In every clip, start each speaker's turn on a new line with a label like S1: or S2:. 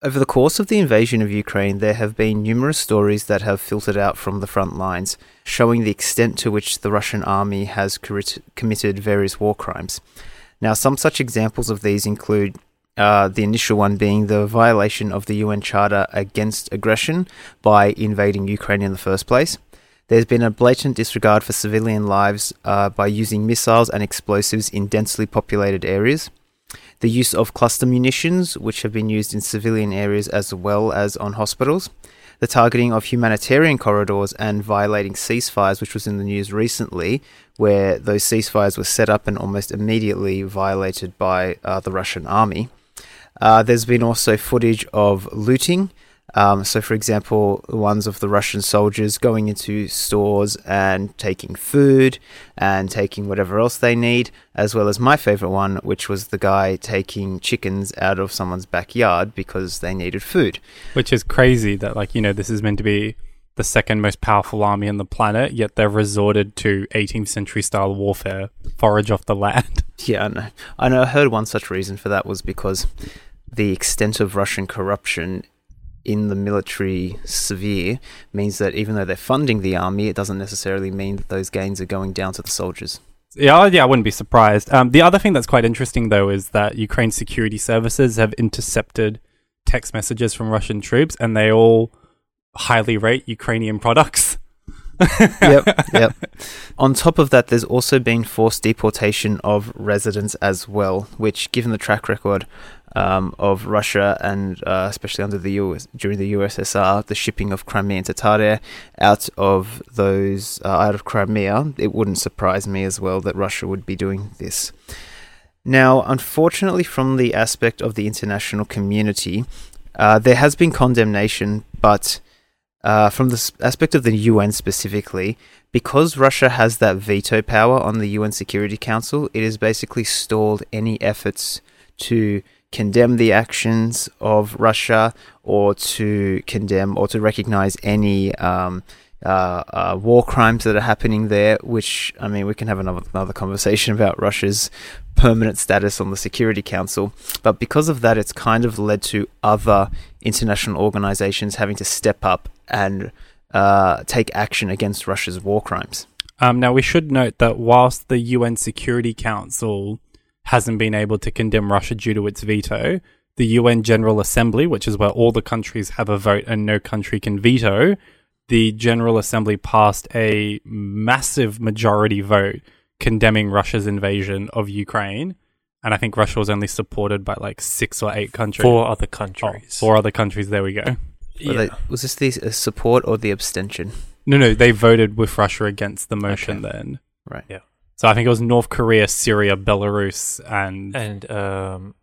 S1: Over the course of the invasion of Ukraine, there have been numerous stories that have filtered out from the front lines, showing the extent to which the Russian army has committed various war crimes. Now, some such examples of these include uh, the initial one being the violation of the UN Charter against aggression by invading Ukraine in the first place. There's been a blatant disregard for civilian lives uh, by using missiles and explosives in densely populated areas the use of cluster munitions, which have been used in civilian areas as well as on hospitals, the targeting of humanitarian corridors, and violating ceasefires, which was in the news recently, where those ceasefires were set up and almost immediately violated by uh, the Russian army. Uh, there's been also footage of looting um, so, for example, the ones of the Russian soldiers going into stores and taking food and taking whatever else they need, as well as my favorite one, which was the guy taking chickens out of someone's backyard because they needed food.
S2: Which is crazy that, like, you know, this is meant to be the second most powerful army on the planet, yet they've resorted to 18th century style warfare, forage off the land.
S1: Yeah, I know. I know. I heard one such reason for that was because the extent of Russian corruption in the military sphere means that even though they're funding the army, it doesn't necessarily mean that those gains are going down to the soldiers.
S2: Yeah, yeah, I wouldn't be surprised. Um, the other thing that's quite interesting, though, is that Ukraine's security services have intercepted text messages from Russian troops, and they all highly rate Ukrainian products.
S1: yep, yep. On top of that, there's also been forced deportation of residents as well, which, given the track record um, of Russia and uh, especially under the US during the USSR, the shipping of Crimean Tatar out of those uh, out of Crimea, it wouldn't surprise me as well that Russia would be doing this. Now, unfortunately, from the aspect of the international community, uh, there has been condemnation, but uh, from the aspect of the UN specifically, because Russia has that veto power on the UN Security Council, it has basically stalled any efforts to condemn the actions of Russia or to condemn or to recognize any um, uh, uh, war crimes that are happening there. Which I mean, we can have another another conversation about Russia's permanent status on the Security Council. But because of that, it's kind of led to other international organizations having to step up and uh, take action against Russia's war crimes.
S2: Um, now, we should note that whilst the UN Security Council hasn't been able to condemn Russia due to its veto. The UN General Assembly, which is where all the countries have a vote and no country can veto, the General Assembly passed a massive majority vote condemning Russia's invasion of Ukraine. And I think Russia was only supported by like six or eight countries.
S3: Four other countries.
S2: Oh, four other countries. There we go.
S1: Yeah. They, was this the uh, support or the abstention?
S2: No, no, they voted with Russia against the motion okay. then.
S1: Right.
S3: Yeah.
S2: So I think it was North Korea, Syria, Belarus, and
S3: and um,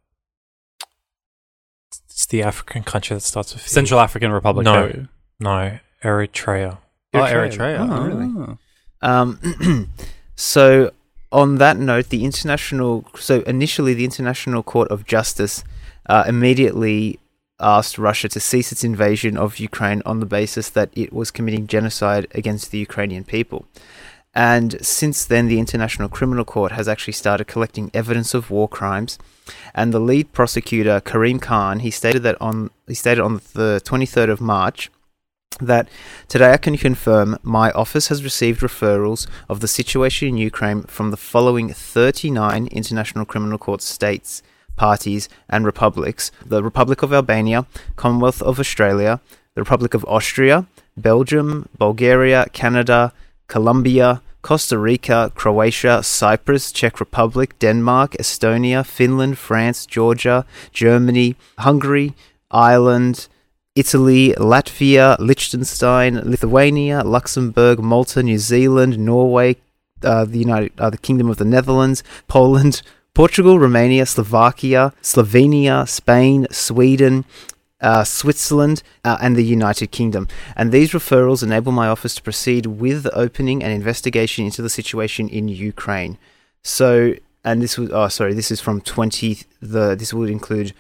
S3: it's the African country that starts with
S2: Central African Republic.
S3: No, no, Eritrea.
S2: Oh, Eritrea. Oh, oh really?
S1: Um, so on that note, the international. So initially, the International Court of Justice uh, immediately asked Russia to cease its invasion of Ukraine on the basis that it was committing genocide against the Ukrainian people. And since then, the International Criminal Court has actually started collecting evidence of war crimes. And the lead prosecutor, Karim Khan, he stated that on he stated on the 23rd of March that today I can confirm my office has received referrals of the situation in Ukraine from the following 39 International Criminal Court states, parties, and republics: the Republic of Albania, Commonwealth of Australia, the Republic of Austria, Belgium, Bulgaria, Canada, Colombia, Costa Rica, Croatia, Cyprus, Czech Republic, Denmark, Estonia, Finland, France, Georgia, Germany, Hungary, Ireland, Italy, Latvia, Liechtenstein, Lithuania, Luxembourg, Malta, New Zealand, Norway, uh, the United, uh, the Kingdom of the Netherlands, Poland, Portugal, Romania, Slovakia, Slovenia, Spain, Sweden, uh, Switzerland, uh, and the United Kingdom. And these referrals enable my office to proceed with the opening and investigation into the situation in Ukraine. So, and this was, oh, sorry, this is from 20, the, this would include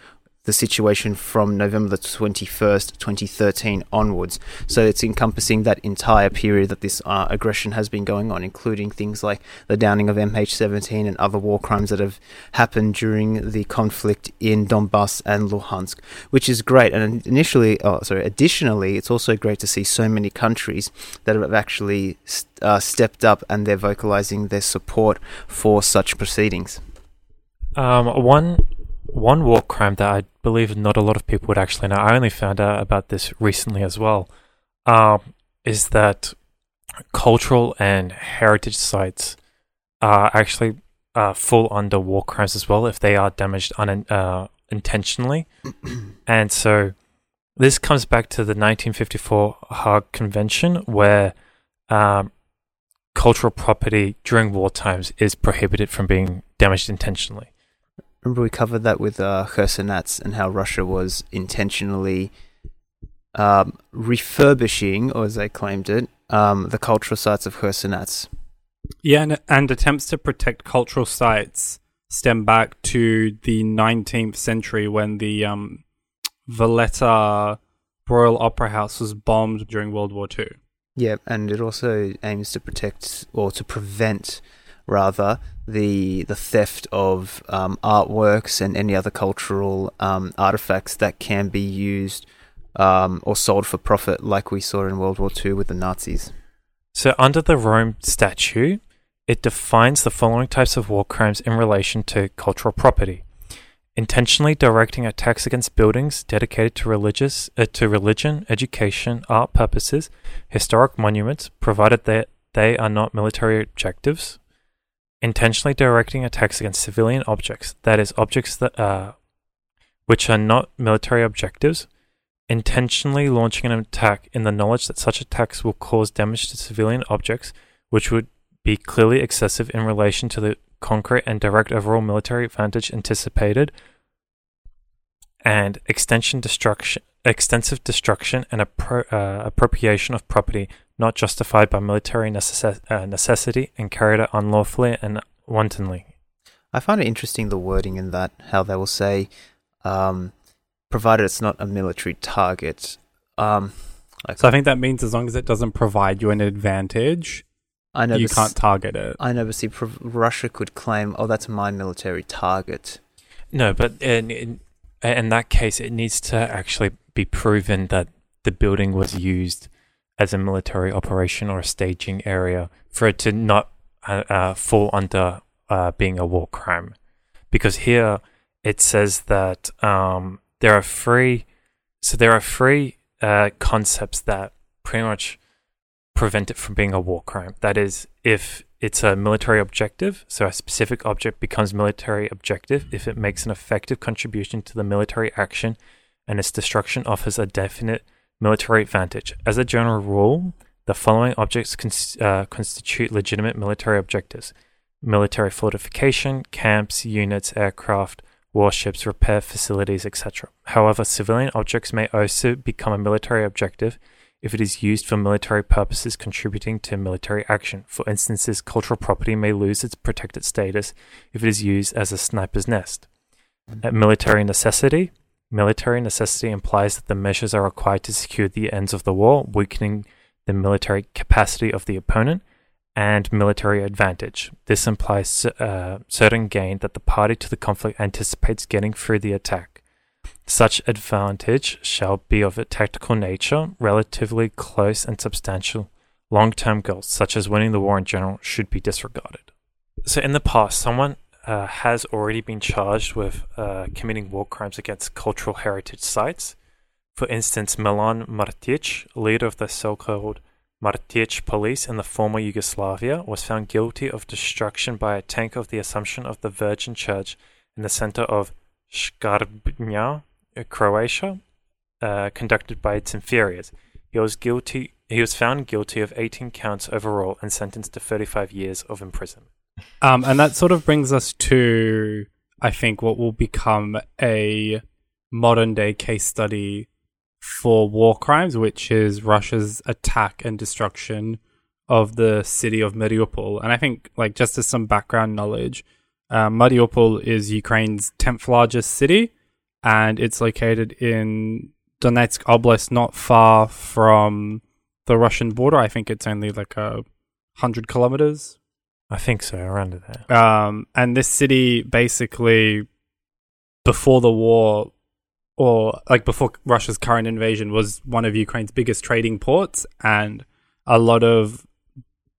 S1: the situation from November the 21st, 2013 onwards. So it's encompassing that entire period that this uh, aggression has been going on, including things like the downing of MH17 and other war crimes that have happened during the conflict in Donbass and Luhansk, which is great. And initially, oh, sorry, additionally, it's also great to see so many countries that have actually uh, stepped up and they're vocalizing their support for such proceedings.
S3: Um, one one war crime that I believe not a lot of people would actually know. I only found out about this recently as well. Um, is that cultural and heritage sites are actually uh, fall under war crimes as well if they are damaged un- uh, intentionally. and so this comes back to the 1954 Hague Convention, where um, cultural property during war times is prohibited from being damaged intentionally.
S1: Remember we covered that with uh, and how Russia was intentionally um, refurbishing, or as they claimed it, um, the cultural sites of Khersonets.
S2: Yeah, and, and attempts to protect cultural sites stem back to the 19th century when the um, Valletta Royal Opera House was bombed during World War II.
S1: Yeah, and it also aims to protect or to prevent rather the the theft of um, artworks and any other cultural um, artifacts that can be used um, or sold for profit, like we saw in World War II with the Nazis.
S3: So, under the Rome Statute, it defines the following types of war crimes in relation to cultural property: intentionally directing attacks against buildings dedicated to religious uh, to religion, education, art purposes, historic monuments, provided that they are not military objectives intentionally directing attacks against civilian objects, that is, objects that uh, which are not military objectives, intentionally launching an attack in the knowledge that such attacks will cause damage to civilian objects, which would be clearly excessive in relation to the concrete and direct overall military advantage anticipated, and extension destruction, extensive destruction and appro- uh, appropriation of property not justified by military necess- uh, necessity and carried out unlawfully and wantonly.
S1: I find it interesting the wording in that, how they will say, um, provided it's not a military target. Um,
S2: like, so I think that means as long as it doesn't provide you an advantage, I know you can't target it.
S1: I know, but see, Russia could claim, "Oh, that's my military target."
S3: No, but in, in in that case, it needs to actually be proven that the building was used as a military operation or a staging area for it to not uh, uh, fall under uh, being a war crime. Because here it says that um, there are three, so there are three uh, concepts that pretty much prevent it from being a war crime. That is, if it's a military objective, so a specific object becomes military objective if it makes an effective contribution to the military action and its destruction offers a definite Military advantage. As a general rule, the following objects cons- uh, constitute legitimate military objectives military fortification, camps, units, aircraft, warships, repair facilities, etc. However, civilian objects may also become a military objective if it is used for military purposes contributing to military action. For instances, cultural property may lose its protected status if it is used as a sniper's nest. At military necessity, Military necessity implies that the measures are required to secure the ends of the war, weakening the military capacity of the opponent, and military advantage. This implies uh, certain gain that the party to the conflict anticipates getting through the attack. Such advantage shall be of a tactical nature, relatively close and substantial. Long term goals, such as winning the war in general, should be disregarded. So, in the past, someone uh, has already been charged with uh, committing war crimes against cultural heritage sites. For instance, Milan Martic, leader of the so called Martic police in the former Yugoslavia, was found guilty of destruction by a tank of the Assumption of the Virgin Church in the center of Škabrnja, Croatia, uh, conducted by its inferiors. He was guilty. He was found guilty of 18 counts overall and sentenced to 35 years of imprisonment.
S2: Um, and that sort of brings us to, I think, what will become a modern day case study for war crimes, which is Russia's attack and destruction of the city of Mariupol. And I think, like, just as some background knowledge, uh, Mariupol is Ukraine's 10th largest city and it's located in Donetsk Oblast, not far from the Russian border. I think it's only like a hundred kilometers.
S3: I think so, around there.
S2: Um, and this city basically, before the war, or like before Russia's current invasion, was one of Ukraine's biggest trading ports, and a lot of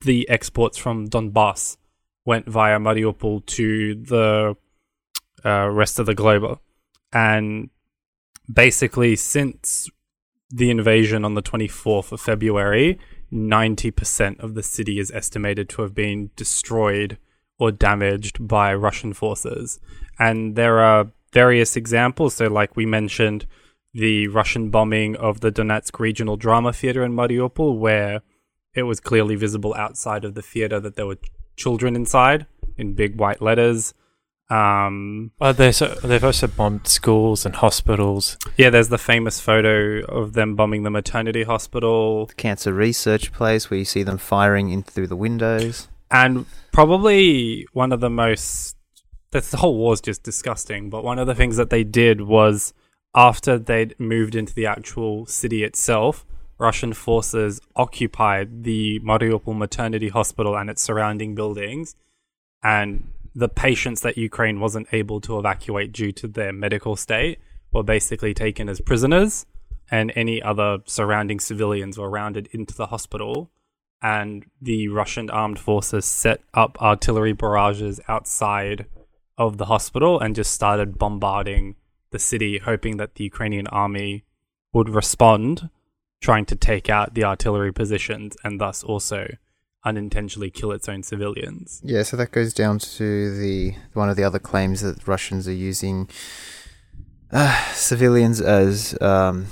S2: the exports from Donbass went via Mariupol to the uh, rest of the globe. And basically, since the invasion on the 24th of February, 90% of the city is estimated to have been destroyed or damaged by Russian forces. And there are various examples. So, like we mentioned, the Russian bombing of the Donetsk Regional Drama Theatre in Mariupol, where it was clearly visible outside of the theatre that there were children inside in big white letters. Um,
S3: there's a, they've also bombed schools and hospitals.
S2: yeah, there's the famous photo of them bombing the maternity hospital.
S1: The cancer research place where you see them firing in through the windows.
S2: And probably one of the most that's the whole war's just disgusting, but one of the things that they did was after they'd moved into the actual city itself, Russian forces occupied the Mariupol maternity hospital and its surrounding buildings, and the patients that Ukraine wasn't able to evacuate due to their medical state were basically taken as prisoners, and any other surrounding civilians were rounded into the hospital. And the Russian armed forces set up artillery barrages outside of the hospital and just started bombarding the city, hoping that the Ukrainian army would respond, trying to take out the artillery positions and thus also unintentionally kill its own civilians.
S1: Yeah, so that goes down to the one of the other claims that Russians are using uh, civilians as um,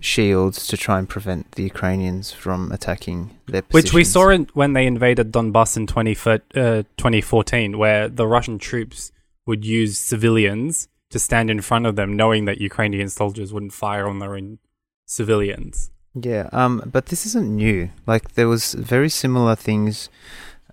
S1: shields to try and prevent the Ukrainians from attacking their positions.
S2: Which we saw in, when they invaded Donbass in 20, uh, 2014, where the Russian troops would use civilians to stand in front of them, knowing that Ukrainian soldiers wouldn't fire on their own civilians.
S1: Yeah, um, but this isn't new. Like there was very similar things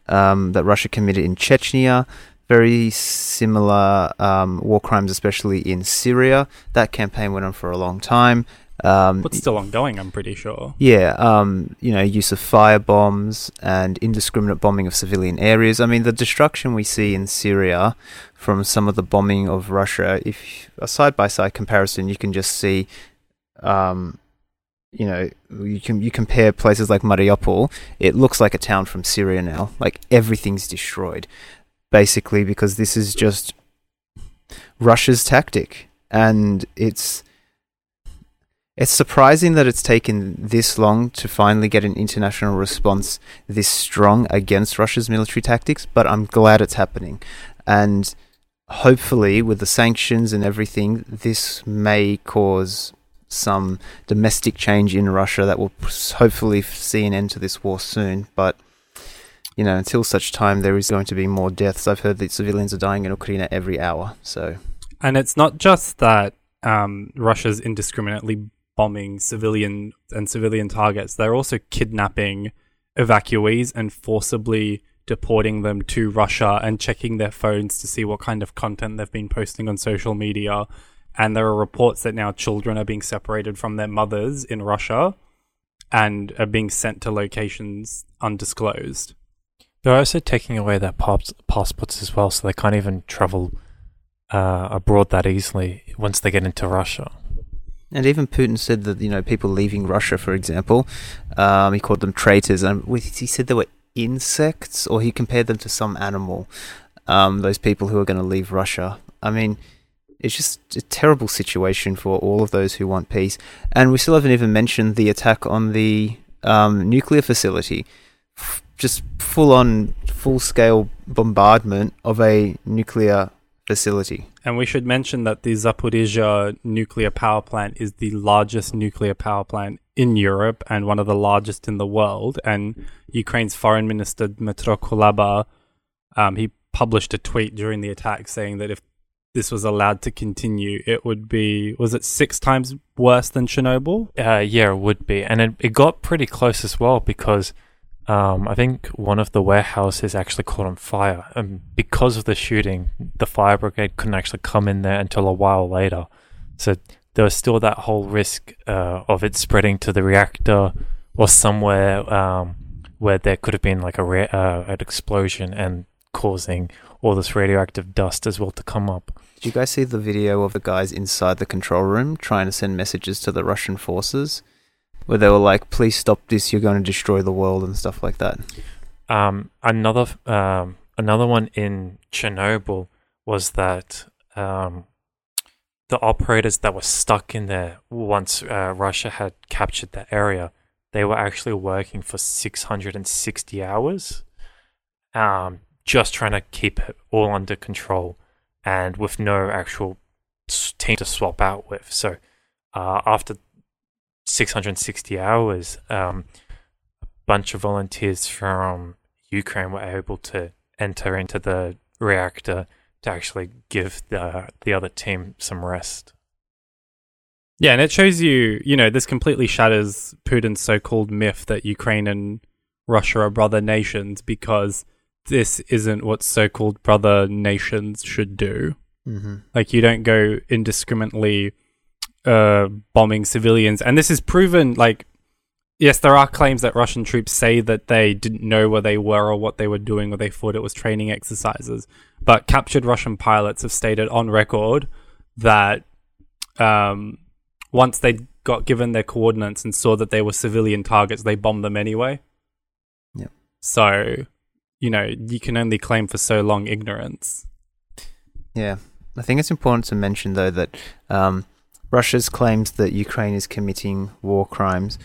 S1: um, that Russia committed in Chechnya. Very similar um, war crimes, especially in Syria. That campaign went on for a long time. Um,
S2: But still ongoing, I'm pretty sure.
S1: yeah, um, you know, use of fire bombs and indiscriminate bombing of civilian areas. I mean, the destruction we see in Syria from some of the bombing of Russia, if a side by side comparison, you can just see, um, you know, you can you compare places like Mariupol. It looks like a town from Syria now. Like everything's destroyed, basically because this is just Russia's tactic, and it's it's surprising that it's taken this long to finally get an international response this strong against Russia's military tactics, but I'm glad it's happening. And hopefully, with the sanctions and everything, this may cause some domestic change in Russia that will hopefully see an end to this war soon. But, you know, until such time, there is going to be more deaths. I've heard that civilians are dying in Ukraine every hour. So,
S2: And it's not just that um, Russia's indiscriminately bombing civilian and civilian targets; they're also kidnapping evacuees and forcibly deporting them to Russia and checking their phones to see what kind of content they've been posting on social media. And there are reports that now children are being separated from their mothers in Russia and are being sent to locations undisclosed.
S3: They're also taking away their pass- passports as well, so they can't even travel uh, abroad that easily once they get into Russia.
S1: And even Putin said that you know people leaving Russia, for example, um, he called them traitors, and he said they were insects, or he compared them to some animal. Um, those people who are going to leave Russia. I mean, it's just a terrible situation for all of those who want peace. And we still haven't even mentioned the attack on the um, nuclear facility, F- just full on, full scale bombardment of a nuclear facility.
S2: And we should mention that the Zaporizhia nuclear power plant is the largest nuclear power plant in Europe and one of the largest in the world. And Ukraine's foreign minister Dmytro um, he published a tweet during the attack saying that if this was allowed to continue, it would be was it six times worse than Chernobyl?
S3: Uh, yeah, it would be, and it, it got pretty close as well because um, I think one of the warehouses actually caught on fire, and because of the shooting, the fire brigade couldn't actually come in there until a while later. So there was still that whole risk uh, of it spreading to the reactor or somewhere um, where there could have been like a re- uh, an explosion and causing all this radioactive dust as well to come up.
S1: Did you guys see the video of the guys inside the control room trying to send messages to the Russian forces? Where they were like, please stop this, you're going to destroy the world and stuff like that.
S3: Um, another um, another one in Chernobyl was that um, the operators that were stuck in there once uh, Russia had captured that area, they were actually working for 660 hours, um, just trying to keep it all under control and with no actual team to swap out with. So uh, after 660 hours, um, a bunch of volunteers from Ukraine were able to enter into the reactor to actually give the the other team some rest.
S2: Yeah, and it shows you, you know, this completely shatters Putin's so-called myth that Ukraine and Russia are brother nations because this isn't what so-called brother nations should do.
S1: Mm-hmm.
S2: Like you don't go indiscriminately uh, bombing civilians, and this is proven. Like, yes, there are claims that Russian troops say that they didn't know where they were or what they were doing, or they thought it was training exercises. But captured Russian pilots have stated on record that um, once they got given their coordinates and saw that they were civilian targets, they bombed them anyway.
S1: Yep.
S2: So, you know, you can only claim for so long ignorance.
S1: Yeah. I think it's important to mention, though, that um, Russia's claims that Ukraine is committing war crimes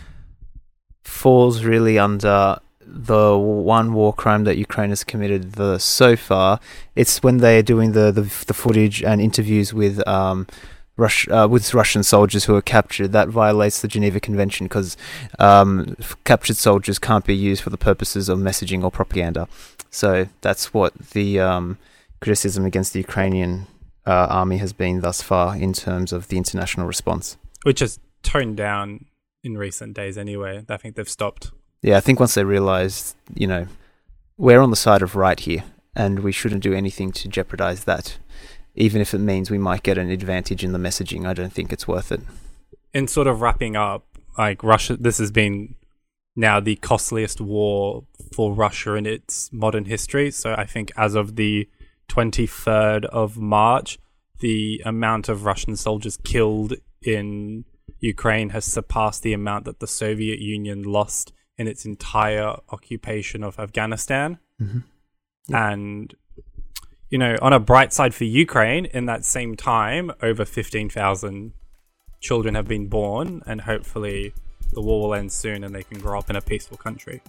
S1: falls really under the one war crime that Ukraine has committed the so far. It's when they are doing the, the, the footage and interviews with um, Rush, uh, with Russian soldiers who are captured. That violates the Geneva Convention because um, captured soldiers can't be used for the purposes of messaging or propaganda. So that's what the um, criticism against the Ukrainian uh, army has been thus far in terms of the international response.
S2: Which has toned down in recent days anyway. I think they've stopped.
S1: Yeah, I think once they realised, you know, we're on the side of right here and we shouldn't do anything to jeopardize that. Even if it means we might get an advantage in the messaging, I don't think it's worth it.
S2: In sort of wrapping up, like Russia, this has been now the costliest war for Russia in its modern history. So I think as of the 23rd of March, the amount of Russian soldiers killed in Ukraine has surpassed the amount that the Soviet Union lost in its entire occupation of Afghanistan.
S1: Mm-hmm.
S2: And, you know, on a bright side for Ukraine, in that same time, over 15,000 children have been born, and hopefully the war will end soon and they can grow up in a peaceful country.